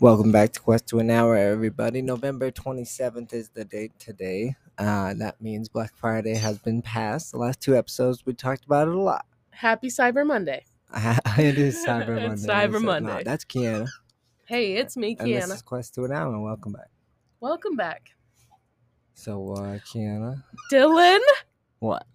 Welcome back to Quest to an Hour, everybody. November 27th is the date today. Uh, that means Black Friday has been passed. The last two episodes, we talked about it a lot. Happy Cyber Monday. it is Cyber Monday. It's Cyber so- Monday. nah, that's Kiana. Hey, it's me, And this Kiana. is Quest to an Hour. Welcome back. Welcome back. So, uh, Kiana, Dylan? what?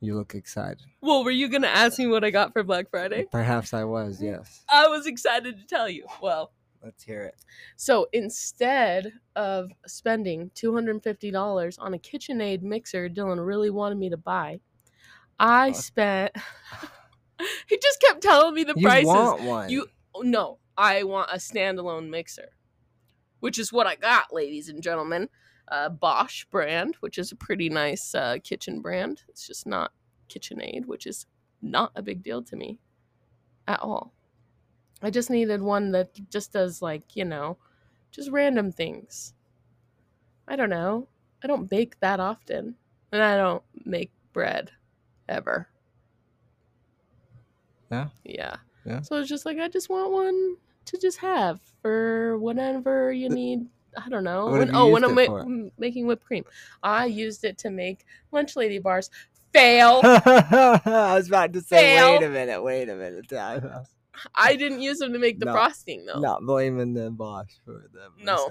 You look excited. Well, were you going to ask me what I got for Black Friday? Perhaps I was, yes. I was excited to tell you. Well, Let's hear it. so instead of spending $250 on a KitchenAid mixer Dylan really wanted me to buy, I Oh. spent. he just kept telling me the You prices. want one. You no, I want a standalone mixer, which is what I got, ladies and gentlemen. Uh, Bosch brand, which is a pretty nice uh, kitchen brand. It's just not KitchenAid, which is not a big deal to me at all. I just needed one that just does like you know, just random things. I don't know. I don't bake that often, and I don't make bread ever. Yeah? Yeah. Yeah. So it's just like I just want one to just have for whenever you need. I don't know. When, oh, when I'm ma- making whipped cream, I used it to make lunch lady bars. Fail. I was about to say, Fail. wait a minute, wait a minute. Time out. I didn't use them to make the No. frosting though. Not blaming the Bosch for the No.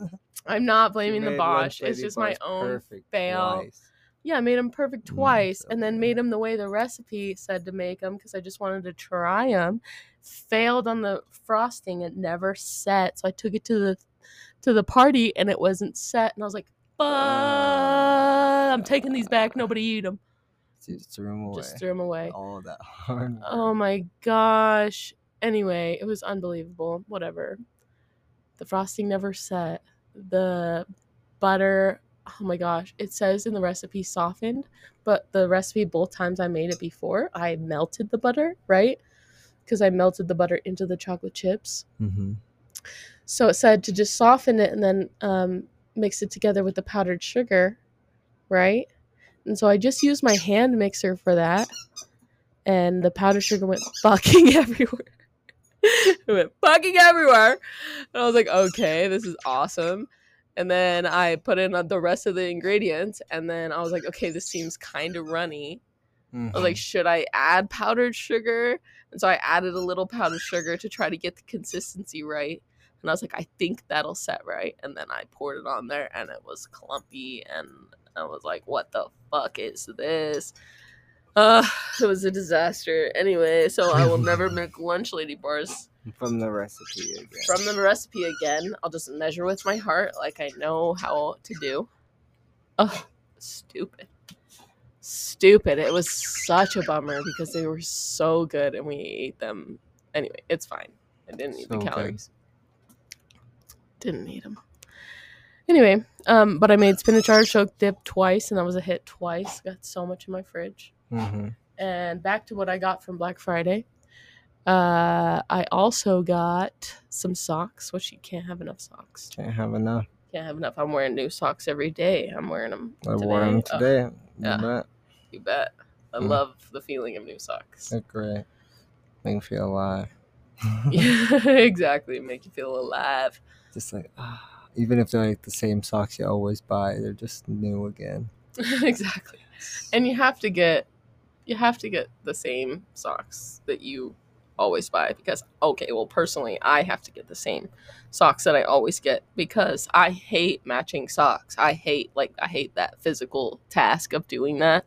I'm not blaming the made Bosch. It's Lady just my own fail. twice. Yeah, I made them perfect Mm, twice, so and then made them the way the recipe said to make them because I just wanted to try them. Failed on the frosting; it never set, so I took it to the to the party, and it wasn't set, and I was like, "Fuck! I'm taking these back. Nobody eat them. Just threw 'em away. Just threw them away." All that hard. work. Oh my gosh. Anyway, it was unbelievable. Whatever. The frosting never set. The butter, oh my gosh. It says in the recipe softened, but the recipe both times I made it before, I melted the butter, right? Because I melted the butter into the chocolate chips. Mhm. So it said to just soften it and then um, mix it together with the powdered sugar, right? And so I just used my hand mixer for that, and the powdered sugar went fucking everywhere. it went fucking everywhere, and I was like, okay, this is awesome. And then I put in uh, the rest of the ingredients, and then I was like, okay, this seems kind of runny. I was like, Mhm. should I add powdered sugar? And so I added a little powdered sugar to try to get the consistency right. And I was like, I think that'll set right. And then I poured it on there and it was clumpy. And I was like, what the fuck is this? Uh, it was a disaster. Anyway, so I will never make lunch lady bars from the recipe again. from the recipe again. I'll just measure with my heart like I know how to do. Oh, stupid. Stupid. It was such a bummer because they were so good and we ate them. Anyway, it's fine. I didn't need So the good. calories. Didn't need them. Anyway, um, but I made spinach artichoke dip twice and that was a hit twice. Got so much in my fridge. hmm And back to what I got from Black Friday. Uh, I also got some socks, which you can't have enough socks. Can't have enough. Can't have enough. I'm wearing new socks every day. I'm wearing them. I wore them Oh, today. yeah. You bet. you bet. I Mm. love the feeling of new socks. They're great. Make me feel alive. Yeah, exactly. Make you feel alive. just like, ah, even if they're like the same socks you always buy, they're just new again. exactly. And you have to get you have to get the same socks that you always buy because okay, well personally I have to get the same socks that I always get because I hate matching socks. I hate like I hate that physical task of doing that.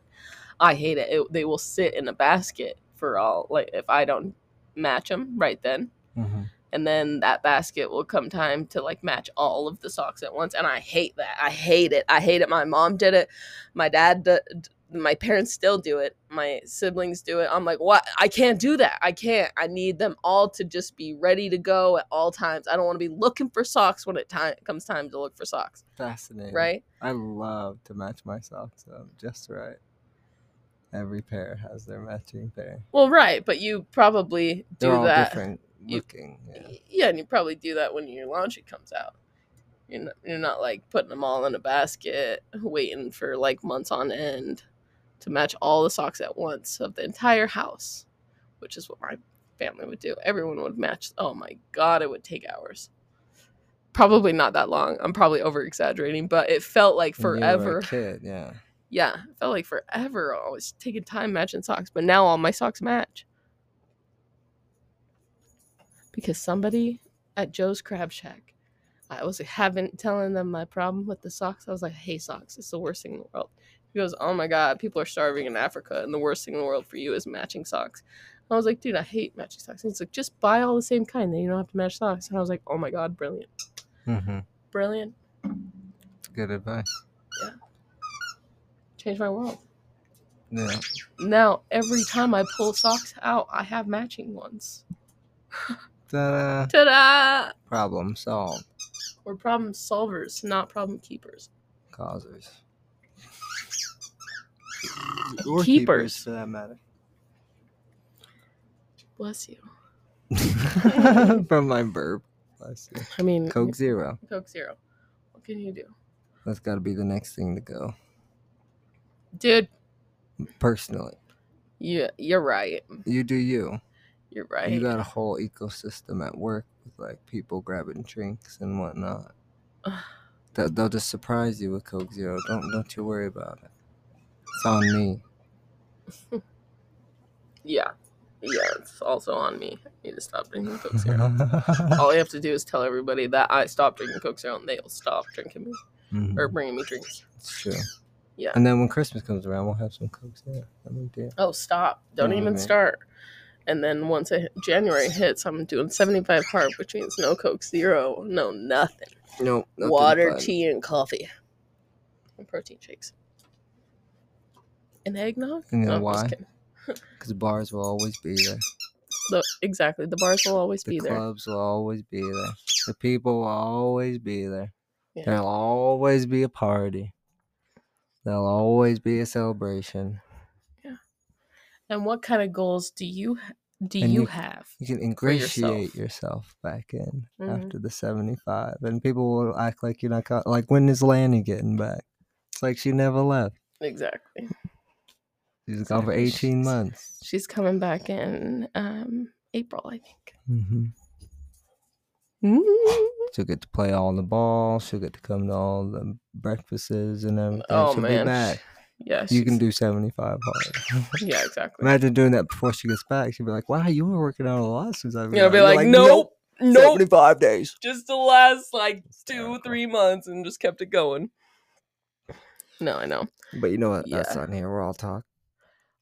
I hate it. it they will sit in a basket for all like if I don't match them right then hmm and then that basket will come time to like match all of the socks at once and i hate that. I hate it. I hate it. My mom did it. My dad d- d- my parents still do it. My siblings do it. I'm like what i can't do that. I can't. I need them all to just be ready to go at all times. I don't want to be looking for socks when it time comes time to look for socks. Fascinating. right? I love to match my socks up just right. Every pair has their matching pair. well right but you probably do They're all that. different looking. Yeah. Yeah, and you probably do that when your laundry comes out. You're not, you're not like putting them all in a basket, waiting for like months on end to match all the socks at once of the entire house, which is what my family would do. Everyone would match. Oh my god, it would take hours. probably not that long. I'm probably over exaggerating, but it felt like when you were a forever. kid, yeah. Yeah, it felt like forever. Always taking time matching socks, but now all my socks match. Because somebody at Joe's Crab Shack, I was having telling them my problem with the socks. I was like, "Hey, socks, it's the worst thing in the world." He goes, "Oh my god, people are starving in Africa, and the worst thing in the world for you is matching socks." I was like, "Dude, I hate matching socks." And he's like, "Just buy all the same kind, then you don't have to match socks." And I was like, "Oh my god, brilliant, Mm-hmm. brilliant, Good advice. Yeah. Changed my world." Yeah. Now every time I pull socks out, I have matching ones. Ta-da. Ta-da! Problem solved. We're problem solvers, not problem keepers. Causers. Or Keepers. for that matter. Bless you. From my burp. Bless you. I mean, Coke Zero. Coke Zero. What can you do, That's got to be the next thing to go. dude? Personally, Yeah, you're right. you do you. You're right. You got a whole ecosystem at work with like people grabbing drinks and whatnot. They'll, they'll just surprise you with Coke Zero. Don't don't you worry about it. It's on me. yeah, yeah. It's also on me. I need to stop drinking Coke Zero. All I have to do is tell everybody that I stopped drinking Coke Zero, and they'll stop drinking me Mhm, or bringing me drinks. It's true. Yeah. And then when Christmas comes around, we'll have some Coke Zero. I mean. Oh, stop! Don't Oh, even man. start. And then once it, January hits, I'm doing 75 hard, which means no Coke Zero, no nothing. No, nothing Water, but- tea, and coffee, and protein shakes, and eggnog. You know No, why? Because bars will always be there. The, exactly, the bars will always The be there. The clubs will always be there. The people will always be there. Yeah. There'll always be a party. There'll always be a celebration. And what kind of goals do you do you, you- have? You can ingratiate yourself. yourself back in Mhm. after the 75. And people will act like you're not, co- like, when is Lanny getting back? It's like she never left. Exactly. She's gone for 18 She's- months. She's coming back in um, April, I think. Mm-hmm. Mm. She'll get to play all the ball. She'll get to come to all the breakfasts and everything. Oh She'll man. be back. Yeah. You can do 75 hard. Yeah, exactly. Imagine doing that before she gets back. She'd be like, wow, you were working out a lot since I've been Yeah, out." be You're like, nope, nope, 75 days. just the last like two, three months, and just kept it going. No, I know. But you know what? That's Yeah. on here. We're all talk.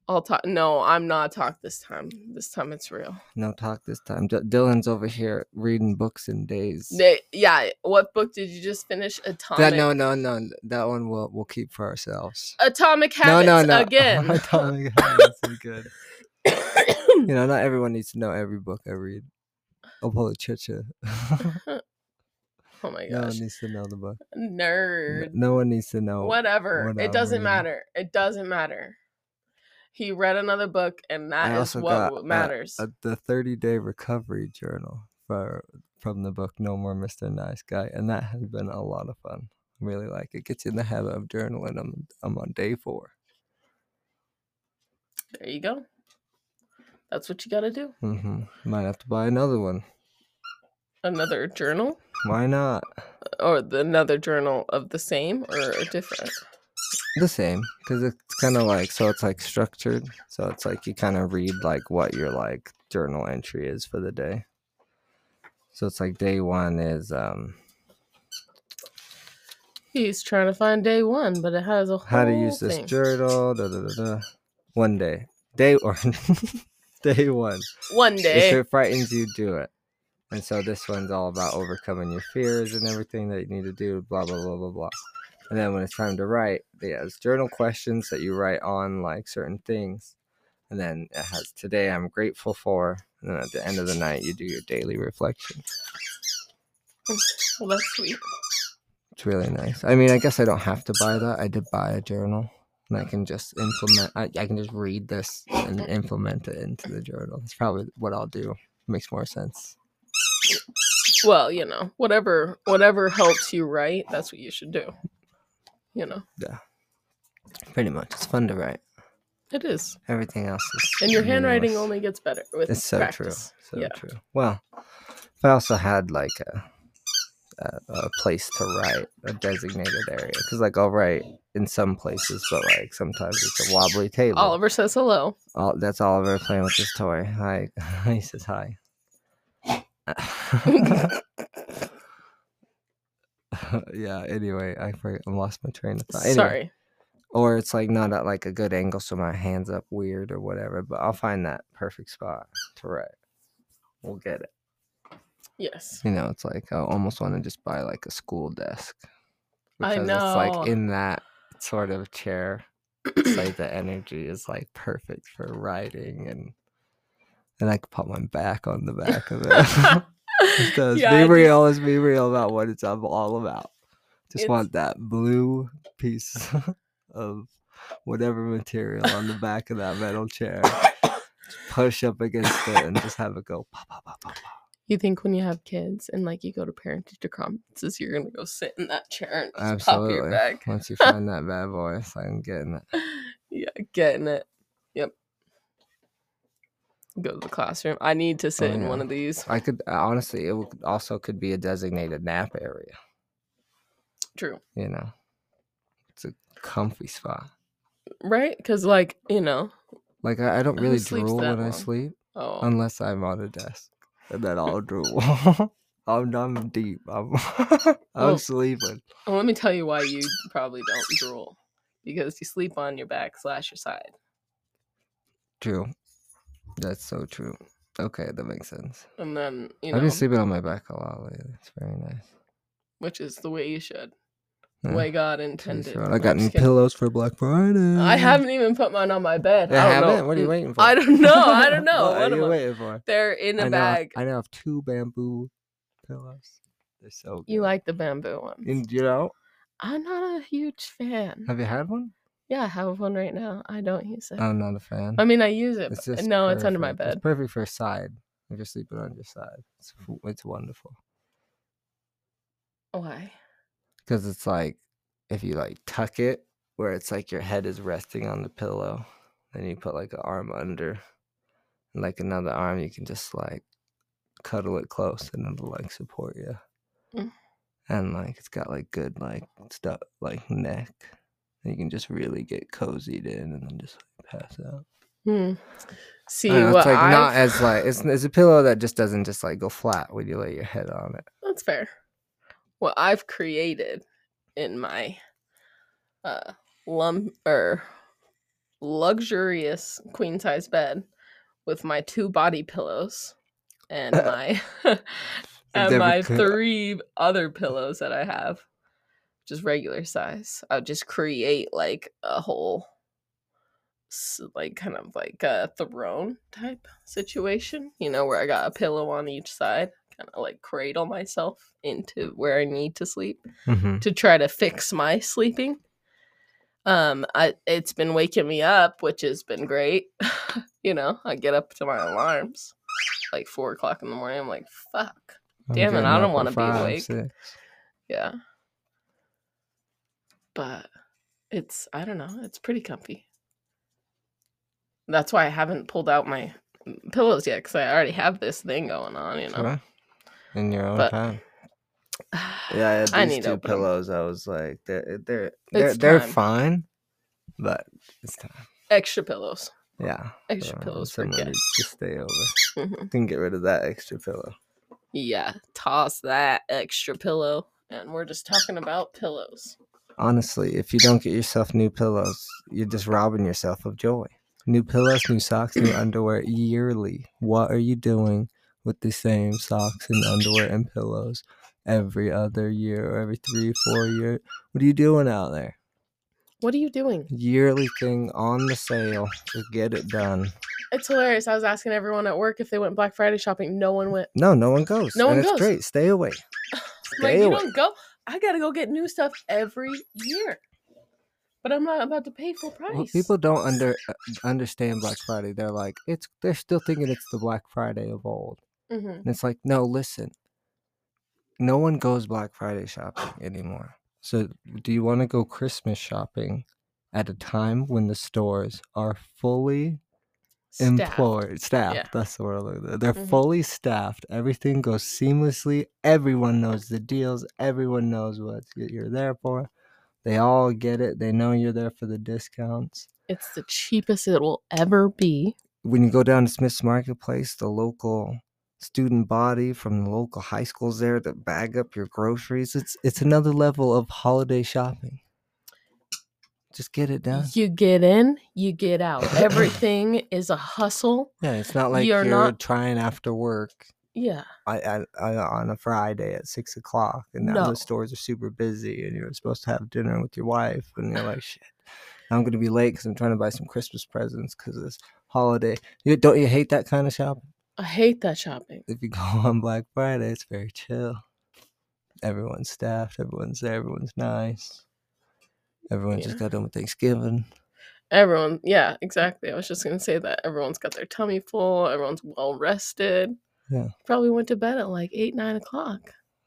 I'll talk. No, I'm not talk this time. This time it's real. No talk this time. D- Dylan's over here reading books in days. They, yeah. What book did you just finish? Atomic. That, no, no, no. That one we'll, we'll keep for ourselves. Atomic No, Habits no, no. no. again. Atomic Habits is good. You know, not everyone needs to know every book I read. Oh, I'll chicha. oh my gosh. no one needs to know the book. Nerd. No one needs to know. Whatever. what It doesn't matter. It doesn't matter. He read another book, and I that is also what matters. uh, the 30 day recovery journal for from the book No More Mr. Nice Guy, and that has been a lot of fun. I really like it. Gets you in the habit of journaling. I'm I'm on day four. there you go. That's what you got to do. Mm-hmm. Might have to buy another one. Another journal, Why not? or the, another journal of the same or different. The same, because it's kind of like so. It's like structured, so it's like you kind of read like what your like journal entry is for the day. So it's like day one is um He's trying to find day one, but it has a whole how to use this journal. Da, da, da, da. One day, day or day one. One day. If it frightens you, do it. And so this one's all about overcoming your fears and everything that you need to do. Blah blah blah blah blah. And then when it's time to write, it has journal questions that you write on like certain things. And then it has today I'm grateful for. And then at the end of the night, you do your daily reflection. Well, that's sweet. It's really nice. I mean, I guess I don't have to buy that. I did buy a journal. And I can just implement, I, I can just read this and implement it into the journal. That's probably what I'll do. It Makes more sense. Well, you know, whatever whatever helps you write, that's what you should do. You know, Yeah. Pretty much. It's fun to write. it is, Everything else is. and your handwriting meaningless. only gets better with It's so practice. true. So yeah. true. Well, if I also had like a a, a place to write, a designated area. Because like I'll write in some places, but like sometimes it's a wobbly table. Oliver says hello. All, that's Oliver playing with his toy. Hi, he says hi. yeah. Anyway, I forget, I lost my train of thought. Anyway, Sorry. or it's like not at like a good angle, so my hands up weird or whatever. But I'll find that perfect spot to write. We'll get it. Yes. You know, it's like I almost want to just buy like a school desk. I It's know. like in that sort of chair. It's like the energy is like perfect for writing and and I could put my back on the back of it. It does. Yeah, be I just- real. Let's be real about what it's all about. Just It's- want that blue piece of whatever material on the back of that metal chair. Push up against it and just have it go pop, pop, pop, pop, pop. You think when you have kids and like you go to parent teacher conferences, you're gonna go sit in that chair and just pop your back. Once you find that bad boy, it's like I'm getting it. Yeah, getting it. Go to the classroom. I need to sit Oh, in one of these. I could uh, honestly, it also could be a designated nap area. True. You know, it's a comfy spot. Right? Because like you know. Like I, I don't really drool when I sleep Oh. unless I'm on a desk, and then I'll drool. I'm, I'm deep. I'm, I'm Well- sleeping. Well, let me tell you why you probably don't drool. Because you sleep on your back slash your side. True. That's so true. Okay, that makes sense. And then, you know, I've been sleeping on my back a lot lately. It's very nice. which is the way you should. The Yeah, way God pretty intended. sure. No, I got I'm new just kidding. pillows for Black Friday. I haven't even put mine on my bed. You I don't haven't? know. What are you waiting for? I don't know. I don't know. what What are am you I- waiting for? They're in a I bag. I now have two bamboo pillows. They're so good. You like the bamboo ones. And, you know, I'm not a huge fan. have you had one? Yeah, I have one right now. I don't use it. I'm not a fan. I mean, I use it. It's just no, it's under my perfect. It's bed. perfect for a side. If you're sleeping on your side, it's it's wonderful Why? because it's like if you like tuck it where it's like your head is resting on the pillow, then you put like an arm under, and like another arm, you can just like cuddle it close and it'll like support you. Mm. And like it's got like good like stuff like neck. And you can just really get cozied in and then just like pass out. Hmm. See, know, it's like not I've- as like it's it's a pillow that just doesn't just like go flat when you lay your head on it. That's fair. What I've created in my uh lum or luxurious queen size bed with my two body pillows and my and my three other pillows that I have, just regular size. I'll just create like a whole like kind of like a throne type situation, you know, where I got a pillow on each side, kind of like cradle myself into where I need to sleep Mm-hmm. to try to fix my sleeping. Um, I it's been waking me up, which has been great. you know, I get up to my alarms like four o'clock in the morning. I'm like, fuck, Damn it, I don't wanna be awake. yeah. But it's I don't know, it's pretty comfy. That's why I haven't pulled out my pillows yet because I already have this thing going on. You know, In your own But- time. Yeah, I had I these need two open 'em. pillows. I was like, they're they're they're, they're fine, but it's time. extra pillows, Yeah, extra so pillows for someone guests. needs to stay over. Mhm. Can get rid of that extra pillow. Yeah, toss that extra pillow. And we're just talking about pillows. Honestly, if you don't get yourself new pillows, you're just robbing yourself of joy. New pillows, new socks, new underwear yearly. What are you doing with the same socks and underwear and pillows every other year or every three, four year? What are you doing out there? What are you doing? Yearly thing on the sale. Just get it done. It's hilarious. I was asking everyone at work if they went Black Friday shopping. No one went. No, no one goes. No and one it's goes. great. Stay away. Stay like, you away. don't go. I gotta go get new stuff every year. But I'm not about to pay full price. Well, people don't under uh, understand Black Friday. They're like, it's they're still thinking it's the Black Friday of old. hmm And it's like, no, listen. No one goes Black Friday shopping anymore. So, do you want to go Christmas shopping at a time when the stores are fully Staffed. employed, staff Yeah. That's the word. I'm looking at. They're Mhm. fully staffed. Everything goes seamlessly. Everyone knows the deals. Everyone knows what you're there for. They all get it. They know you're there for the discounts. It's the cheapest it will ever be. When you go down to Smith's Marketplace, the local student body from the local high schools there that bag up your groceries. It's it's another level of holiday shopping. Just get it done. You get in, you get out. Everything is a hustle. Yeah, it's not like You're you're, not- trying after work Yeah. I, I, I, on a Friday at six o'clock, and now No. the stores are super busy, and you're supposed to have dinner with your wife, and you're like, shit, I'm gonna be late because I'm trying to buy some Christmas presents because this holiday. You don't you hate that kind of shopping? I hate that shopping. If you go on Black Friday, it's very chill. Everyone's staffed, everyone's there, everyone's nice. Everyone just got done with Thanksgiving. Everyone, yeah, exactly. I was just gonna say that everyone's got their tummy full. Everyone's well rested. Yeah. Probably went to bed at like eight, nine o'clock.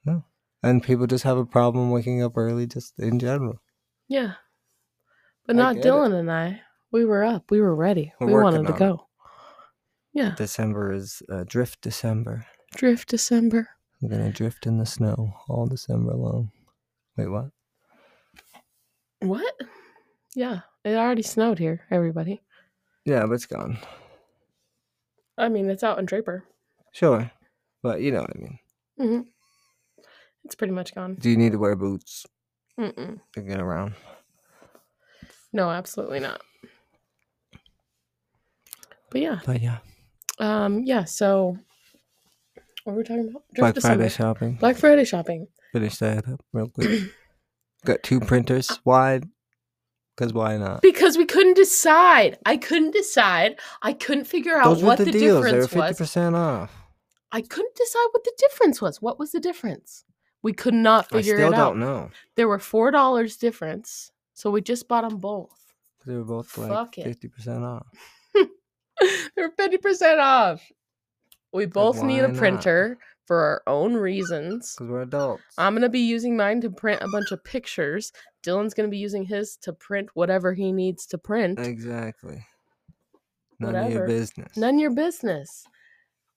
Yeah, And people just have a problem waking up early, just in general. Yeah, but I not get it. Dylan and I. We were up. We were ready. We're we wanted to on it. go. Yeah, December is uh, drift December. drift December. I'm gonna drift in the snow all December long. Wait, what? What? Yeah, it already snowed here. Everybody. Yeah, but it's gone. I mean, it's out in Draper. Sure, but you know what I mean. hmm It's pretty much gone. Do you need to wear boots Mm-mm. to get around? No, absolutely not. But yeah, But yeah, um, yeah. So, what were we talking about? Black Drift Friday shopping. Black Friday shopping. Finish that up real quick. Got two printers wide. Cause why not? Because we couldn't decide. I couldn't decide. I couldn't figure out Those what the, the, deals. They were difference fifty was. percent off. I couldn't decide what the difference was. What was the difference? We could not figure it out. I still don't know. There were four dollars difference, so we just bought them both. They were both like Fuck fifty percent off. They're fifty percent off. We both need a printer. not? For our own reasons. Cause we're adults. I'm gonna be using mine to print a bunch of pictures. Dylan's gonna be using his to print whatever he needs to print. exactly. None of your business. None of your business.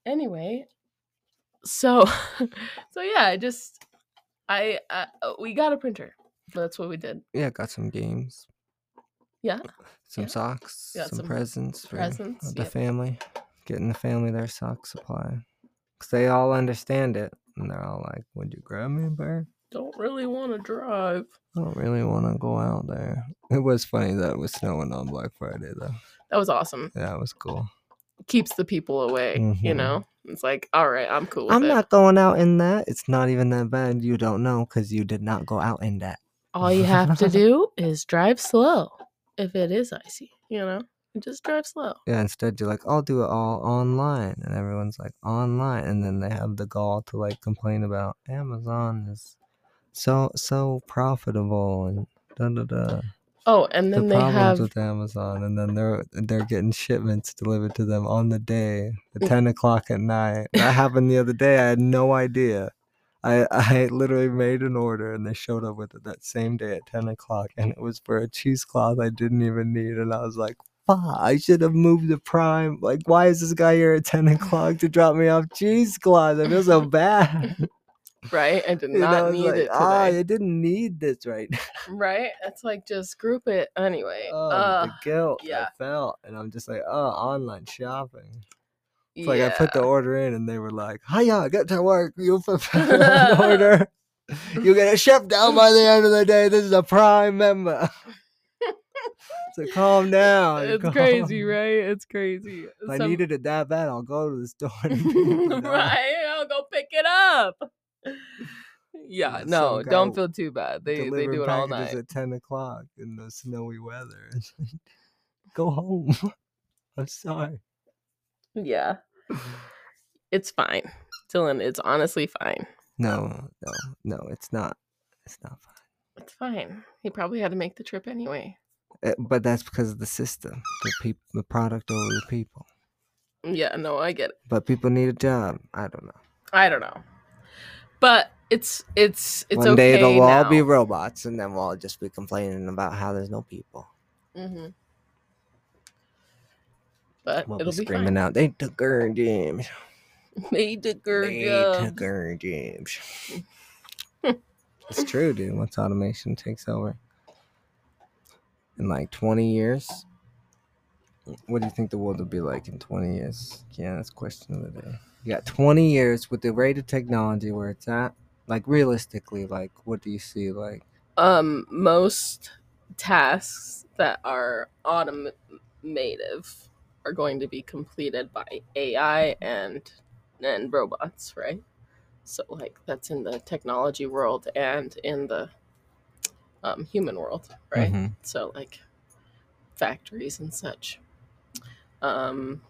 Anyway, so so yeah, I just I uh, we got a printer. That's what we did. Yeah, got some games. Yeah, some Yeah. socks, some, some presents for presents, the yep. family, getting the family their sock supply, because they all understand it, and they're all like, "Would you grab me a pair?" don't really want to drive. I don't really want to go out there. It was funny that it was snowing on Black Friday, though. That was awesome. Yeah, it was cool. Keeps the people away. You Mhm. know, it's like all right, I'm cool. With I'm it. not going out in that. It's not even that bad. You don't know because you did not go out in that. All you have to do is drive slow. If it is icy, you know, you just drive slow. Yeah, instead you're like, I'll do it all online, and everyone's like, online, and then they have the gall to like complain about Amazon is so so profitable and da da da. Oh, and then the they problems have with Amazon, and then they're they're getting shipments delivered to them on the day at mm. ten o'clock at night. That happened the other day. I had no idea. I I literally made an order, and they showed up with it that same day at ten o'clock, and it was for a cheesecloth I didn't even need, and I was like. I should have moved the prime. Like, why is this guy here at 10 o'clock to drop me off cheesecloth? I feel so bad. right. I did not need like, it today. Ah, I didn't need this right now. right? It's like just group it anyway. Oh, uh, the guilt yeah. I felt, and I'm just like, oh, online shopping. It's yeah. like I put the order in, and they were like, "Hiya, get to work. You fulfill an order. You get it shipped out by the end of the day. This is a Prime member." so calm down. It's calm crazy, right? It's crazy. If I needed it that bad, I'll go to the store. and pick it up. right? I'll go pick it up. Yeah, Yeah, no, don't feel too bad. They they do it all night. at ten o'clock in the snowy weather. Go home. I'm sorry. Yeah, it's fine, Dylan. It's honestly fine. No, no, no. It's not. It's not fine. It's fine. He probably had to make the trip anyway. Uh, but that's because of the system, the people, the product over the people. Yeah, no, I get it. But people need a job. I don't know. I don't know, but it's it's it's One okay day they'll all be robots, and then we'll all just be complaining about how there's no people. Mm-hmm. but We'll it'll be be screaming fine. out. They took our James. Made the They girl. took our James. it's true, dude. Once automation takes over in like 20 years, what do you think the world will be like in 20 years? Yeah, that's question of the day. You got 20 years with the rate of technology where it's at. Like realistically, like what do you see? Like Um, most tasks that are automative are going to be completed by AI and and robots, right? So like that's in the technology world and in the um, human world, right? Mhm. So like factories and such. Um,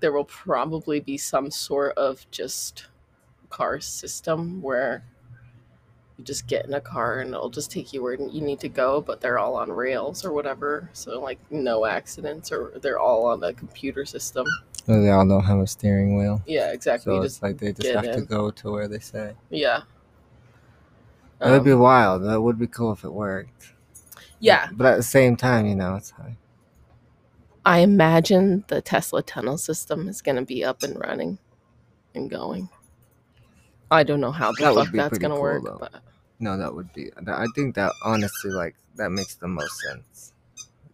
there will probably be some sort of just car system where you just get in a car and it'll just take you where you need to go, but they're all on rails or whatever. So like no accidents or they're all on a computer system. So they all don't have a steering wheel. Yeah, exactly. So You it's like they just have to go to where they say. yeah. That would be Um, wild. That would be cool if it worked. yeah, But at the same time, you know, it's like I imagine the Tesla tunnel system is going to be up and running and going. I don't know how the That would fuck be that's going to cool, work, though. but no, that would be. I think that honestly, like that makes the most sense.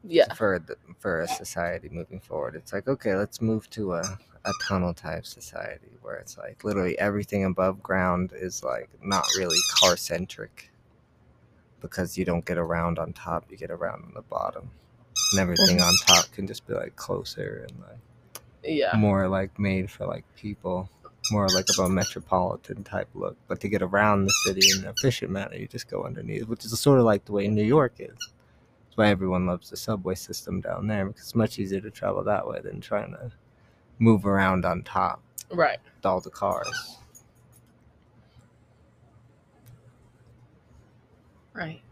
yeah, for the, for a society moving forward. It's like okay, let's move to a a tunnel type society where it's like literally everything above ground is like not really car centric because you don't get around on top, you get around on the bottom. And everything on top can just be like closer and like yeah, more like made for like people, more like of a metropolitan type look. But to get around the city in an efficient manner, you just go underneath, which is sort of like the way New York is. That's why everyone loves the subway system down there because it's much easier to travel that way than trying to move around on top right. with all the cars. Right.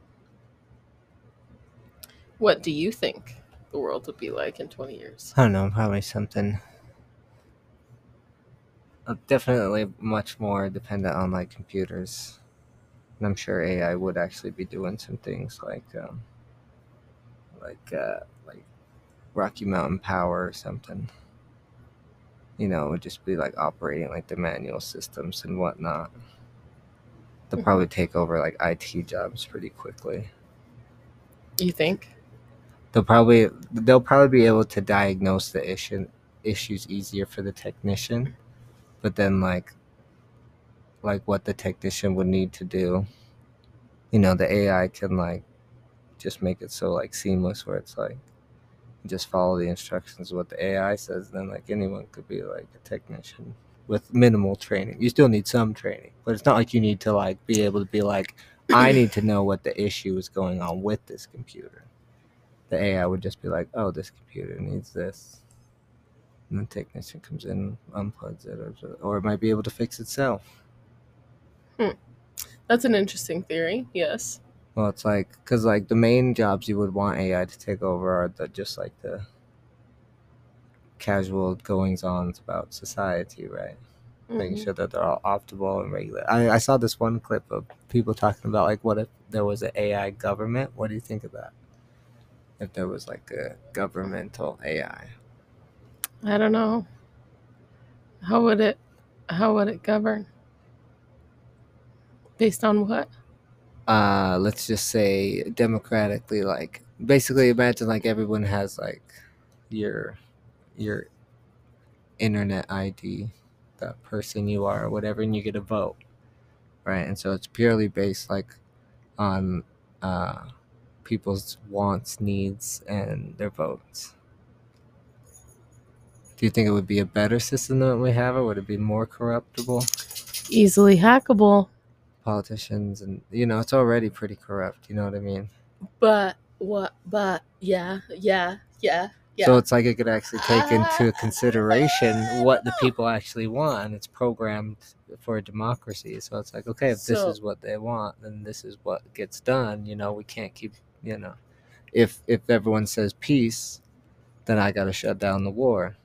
What do you think the world will be like in 20 years? I don't know, probably something. uh, Definitely much more dependent on like computers. And I'm sure AI would actually be doing some things like, um, like, uh, like Rocky Mountain Power or something. You know, it would just be like operating like the manual systems and whatnot. They'll Mhm. probably take over like IT jobs pretty quickly. You think? they'll probably they'll probably be able to diagnose the issue issues easier for the technician but then like like what the technician would need to do you know the ai can like just make it so like seamless where it's like just follow the instructions what the ai says then like anyone could be like a technician with minimal training you still need some training but it's not like you need to like be able to be like i need to know what the issue is going on with this computer the AI would just be like, "Oh, this computer needs this," and the technician comes in, unplugs it, or, or it might be able to fix itself. Hmm. That's an interesting theory. Yes. Well, it's like because like the main jobs you would want AI to take over are the just like the casual goings ons about society, right? Making Mhm. sure that they're all optimal and regular. I, I saw this one clip of people talking about like what if there was an AI government? What do you think of that? If there was like a governmental AI. I don't know. How would it how would it govern? Based on what? Uh let's just say democratically like basically imagine like everyone has like your your internet id that person you are or whatever and you get a vote right? And so it's purely based like on uh people's wants needs and their votes. Do you think it would be a better system than what we have or would it be more corruptible? Easily hackable. Politicians and you know it's already pretty corrupt you know what i mean But what but yeah, yeah, yeah, yeah. So it's like it could actually take ah, into consideration what the people actually want, and it's programmed for a democracy. So it's like, okay, if this is what they want, then this is what gets done. You know, we can't keep, you know, if if everyone says peace, then I got to shut down the war.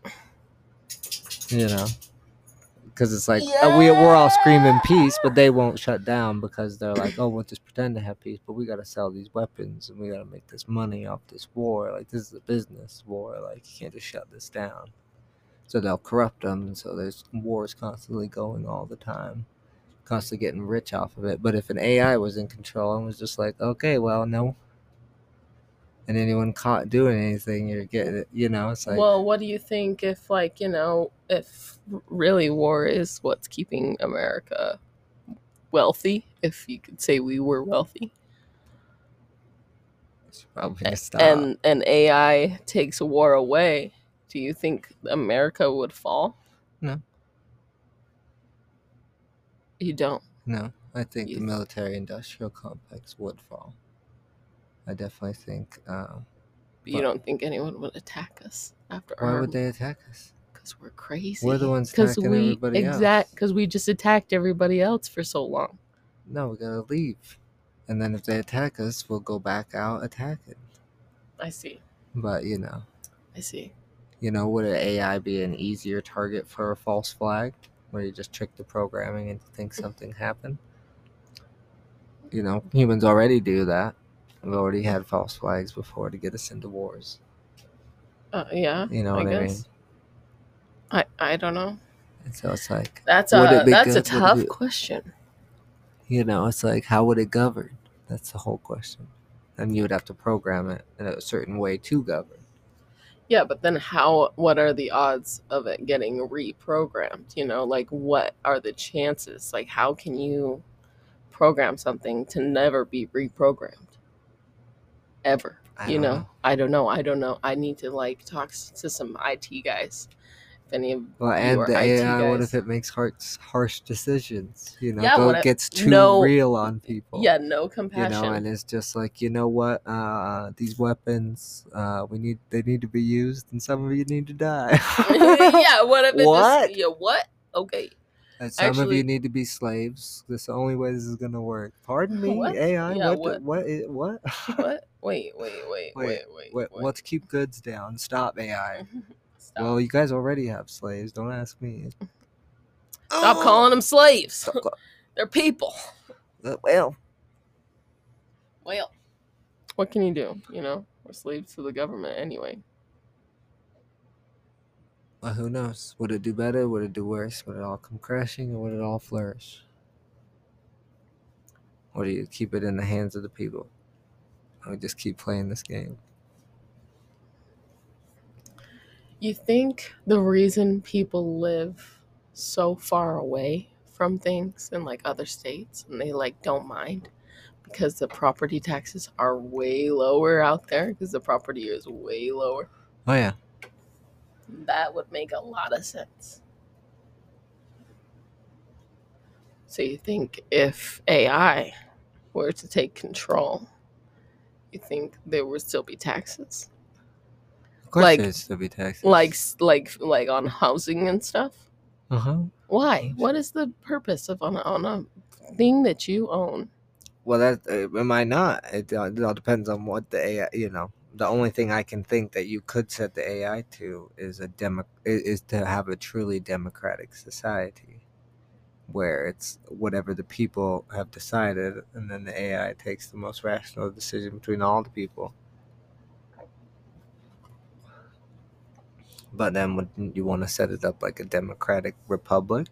You know, because it's like uh, we we're all screaming peace, but they won't shut down because they're like, oh, we'll just pretend to have peace, but we gotta sell these weapons and we gotta make this money off this war. Like this is a business war. Like you can't just shut this down. So they'll corrupt them, and so there's wars constantly going all the time, constantly getting rich off of it. But if an AI was in control and was just like, okay, well, no, and anyone caught doing anything, you're getting it. You know, it's like, well, what do you think if, like, you know, if really war is what's keeping America wealthy? If you could say we were wealthy, probably stop. and and AI takes war away, do you think America would fall? No. You don't. no, I think You- the military-industrial complex would fall. I definitely think. Um, But you But- don't think anyone would attack us after why our would they attack us? Because we're crazy. We're the ones attacking we everybody exact because we just attacked everybody else for so long. No, we gotta leave, and then if they attack us, we'll go back out attacking. I see. But you know, I see. you know, would an AI be an easier target for a false flag, where you just trick the programming and think something happened? You know, humans already do that. We've already had false flags before to get us into wars. Uh, yeah. You know I what I mean? I I don't know. And so it's like, That's a it that's a good? It tough be- question. you know, it's like, how would it govern? That's the whole question. And you would have to program it in a certain way to govern. Yeah, but then how? What are the odds of it getting reprogrammed? You know, like what are the chances? Like, how can you program something to never be reprogrammed? Ever. I you don't know? I don't know. I don't know. I need to like talk to some IT guys. If any of Well, you and the IT AI, what if it makes harsh, harsh decisions? You know, Yeah, what gets too no- real on people. yeah, no compassion. you know, and it's just like you know what, uh, these weapons, uh, we need they need to be used, and some of you need to die. yeah, what if it What? just yeah, what? Okay. And some of you need to be slaves. That's the only way this is gonna work. Pardon me, What? AI. Yeah, what? what? the- What? What? What? Wait, wait, wait, wait, Wait, wait, What? Let's keep goods down. Stop AI. Stop. Well, you guys already have slaves. Don't ask me. Stop calling them slaves. Call- They're people. Well, Well, what can you do? You know, we're slaves to the government anyway. Well, who knows? Would it do better? Would it do worse? Would it all come crashing, or would it all flourish? Or do you keep it in the hands of the people? Or we just keep playing this game? You think the reason people live so far away from things in like other states and they like don't mind because the property taxes are way lower out there because the property is way lower. Oh yeah, That would make a lot of sense. So you think if AI were to take control, you think there would still be taxes? of course Like- there'd still be taxes. Like like like on housing and stuff? uh huh. Why? What is the purpose of on a, on a thing that you own? Well, that uh, it might not. It, all- it all depends on what the AI. You know, the only thing I can think that you could set the AI to is a demo is to have a truly democratic society, where it's whatever the people have decided, and then the AI takes the most rational decision between all the people. But then, wouldn't you want to set it up like a democratic republic,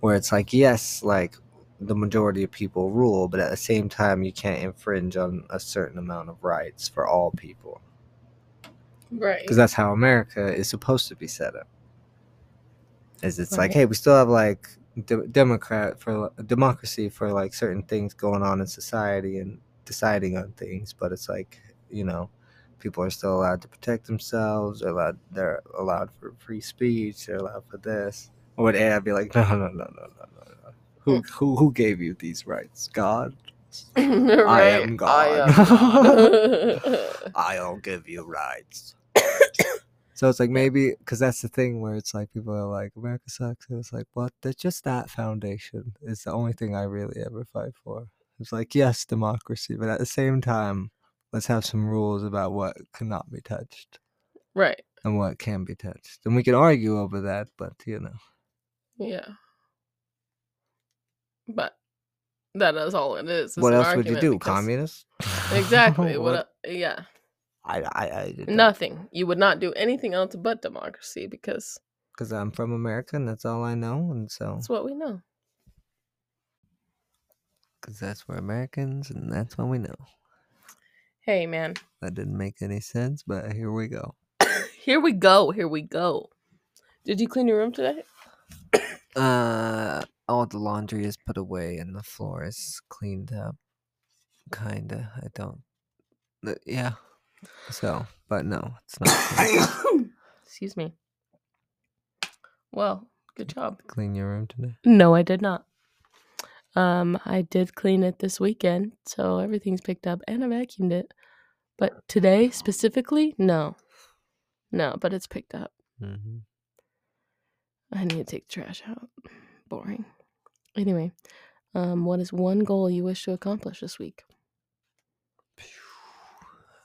where it's like, yes, like the majority of people rule, but at the same time, you can't infringe on a certain amount of rights for all people. Right. Because that's how America is supposed to be set up. Is it's like, hey, we still have like de- democrat for democracy for like certain things going on in society and deciding on things, but it's like you know, people are still allowed to protect themselves. They're allowed. They're allowed for free speech. They're allowed for this. Or would AI be like, no, no, no, no, no. Who, who, who gave you these rights? God. right. am I am God. Uh, I'll give you rights. so it's like maybe because that's the thing where it's like people are like America sucks, and it's like, what? That's just that foundation is the only thing I really ever fight for. It's like yes, democracy, but at the same time, let's have some rules about what cannot be touched right. and what can be touched, and we can argue over that. But you know, Yeah. But that is all it is. It's what else would you do? because- Communist? Exactly. what? el- yeah. I, I, I did Nothing. You would not do anything else but democracy because Because I'm from America and that's all I know. And so, that's what we know. because that's where Americans and that's what we know. Hey, man. That didn't make any sense, but here we go. Here we go. Here we go. Did you clean your room today? Uh, all the laundry is put away and the floor is cleaned up. Kinda. I don't. uh, Yeah. So, but no, it's not. Excuse me. Well, good job. Clean your room today. No, I did not. Um, I did clean it this weekend, so everything's picked up, and I vacuumed it. But today specifically, no, no. But it's picked up. Mm-hmm. I need to take the trash out. Boring. Anyway, um, what is one goal you wish to accomplish this week?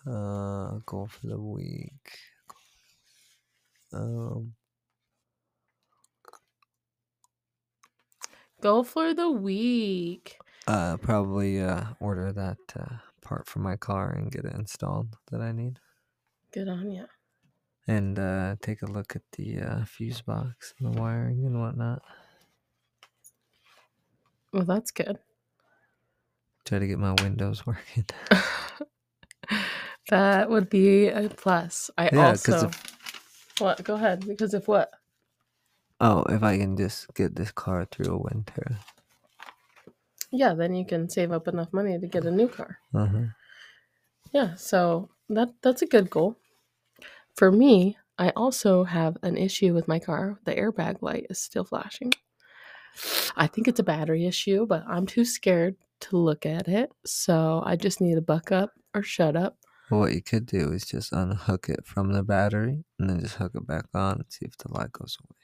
Uh, goal for the week. Um, Goal for the week. uh, probably uh order that uh, part for my car and get it installed that I need, Good on you. and uh, take a look at the uh, fuse box and the wiring and whatnot. Well, that's good. Try to get my windows working. that would be a plus. I Yeah, also. if- What? Go ahead. Because of what? Oh, if I can just get this car through a winter. Yeah, then you can save up enough money to get a new car. Uh huh. Yeah, so that that's a good goal. For me, I also have an issue with my car. The airbag light is still flashing. I think it's a battery issue, but I'm too scared to look at it. So I just need to buck up or shut up. Well, what you could do is just unhook it from the battery and then just hook it back on and see if the light goes away.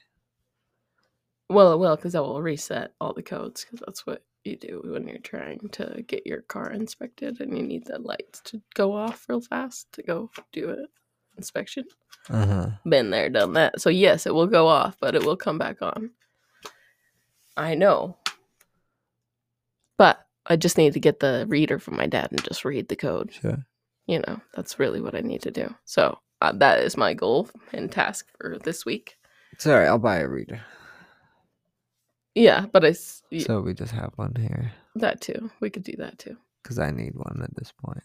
Well, it will, because that will reset all the codes, because that's what you do when you're trying to get your car inspected and you need the lights to go off real fast to go do an inspection. Uh huh. been there, done that. So yes, it will go off, but it will come back on. I know. But I just need to get the reader from my dad and just read the code. Sure. You know, that's really what I need to do. So uh, that is my goal and task for this week. It's all right. I'll buy a reader. Yeah, but I s- So we just have one here that too. We could do that too. because I need one at this point.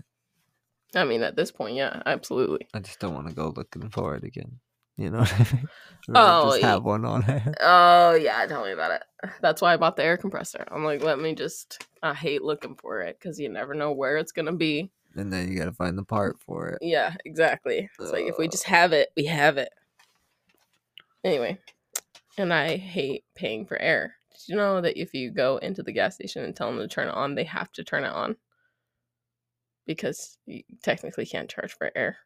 I mean, at this point, yeah, absolutely. I just don't want to go looking for it again. You know I mean? I'd rather Oh, just have one on hand. Oh yeah, tell me about it. That's why I bought the air compressor. I'm like, let me just. I hate looking for it because you never know where it's gonna be. And then you got to find the part for it. Yeah, exactly. It's like if we just have it, we have it. Anyway, and I hate paying for air. Did you know that if you go into the gas station and tell them to turn it on, they have to turn it on? Because you technically can't charge for air.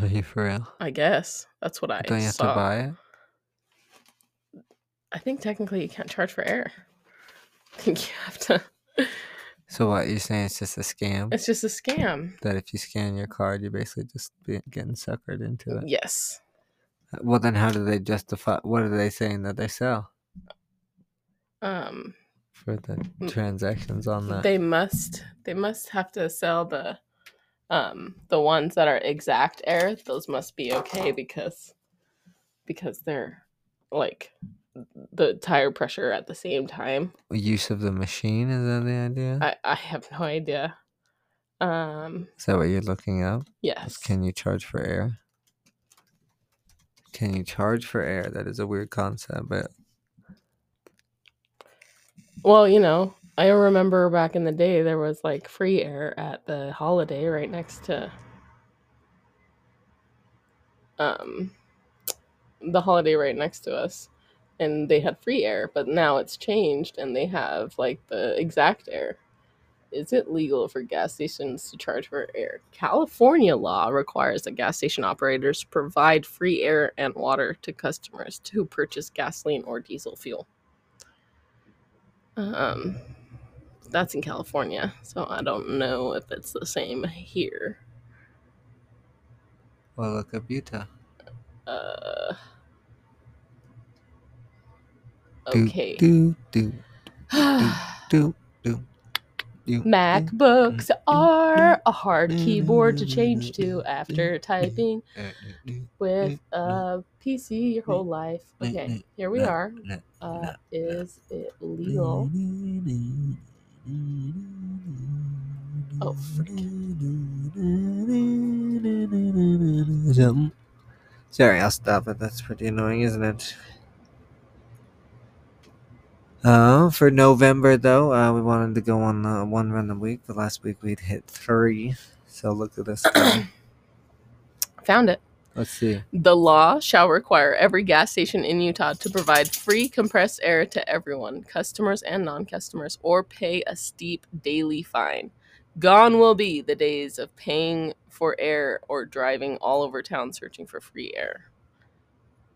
Are you for real? I guess that's what I Don't you have saw. to buy it? I think technically you can't charge for air. I think you have to. So what you're saying? It's just a scam. It's just a scam. that if you scan your card, you're basically just be, getting suckered into it. Yes. Well, then how do they justify? What are they saying that they sell Um. for the transactions on that? they must they must have to sell the um the ones that are exact air those must be okay because because they're like the tire pressure at the same time Use of the machine is that the idea? i i have no idea um is that what you're looking up? yes Can you charge for air? Can you charge for air? That is a weird concept, but well you know i remember back in the day there was like free air at the holiday right next to um the holiday right next to us and they had free air but now it's changed and they have like the exact air. Is it legal for gas stations to charge for air? California law requires that gas station operators provide free air and water to customers who purchase gasoline or diesel fuel. Um that's in california so i don't know if it's the same here well, look up Utah. uh Okay. Do, do, do, do, do. do MacBooks are a hard keyboard to change to after typing with a PC your whole life. Okay, here we are. Uh, is it legal? Oh, Something. Sorry, I'll stop it. That's pretty annoying, isn't it? Uh, for November, though, uh, we wanted to go on uh, one run a week. The last week we'd hit three. So look at this. Found it. Let's see. The law shall require every gas station in Utah to provide free compressed air to everyone, customers and non customers, or pay a steep daily fine. Gone will be the days of paying for air or driving all over town searching for free air.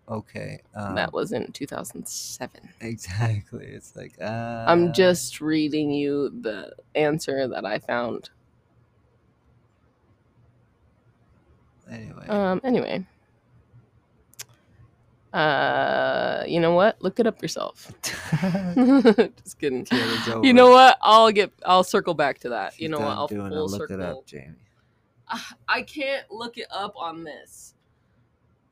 Okay. Um, that was in 2007. exactly. It's like uh, I'm just reading you the answer that I found. Anyway. Um, anyway. Uh, you know what? Look it up yourself. just kidding. Kid You know what? I'll get. I'll circle back to that. If You know what? I'll doing full look circle. it up, Jamie. Ah, I can't look it up on this.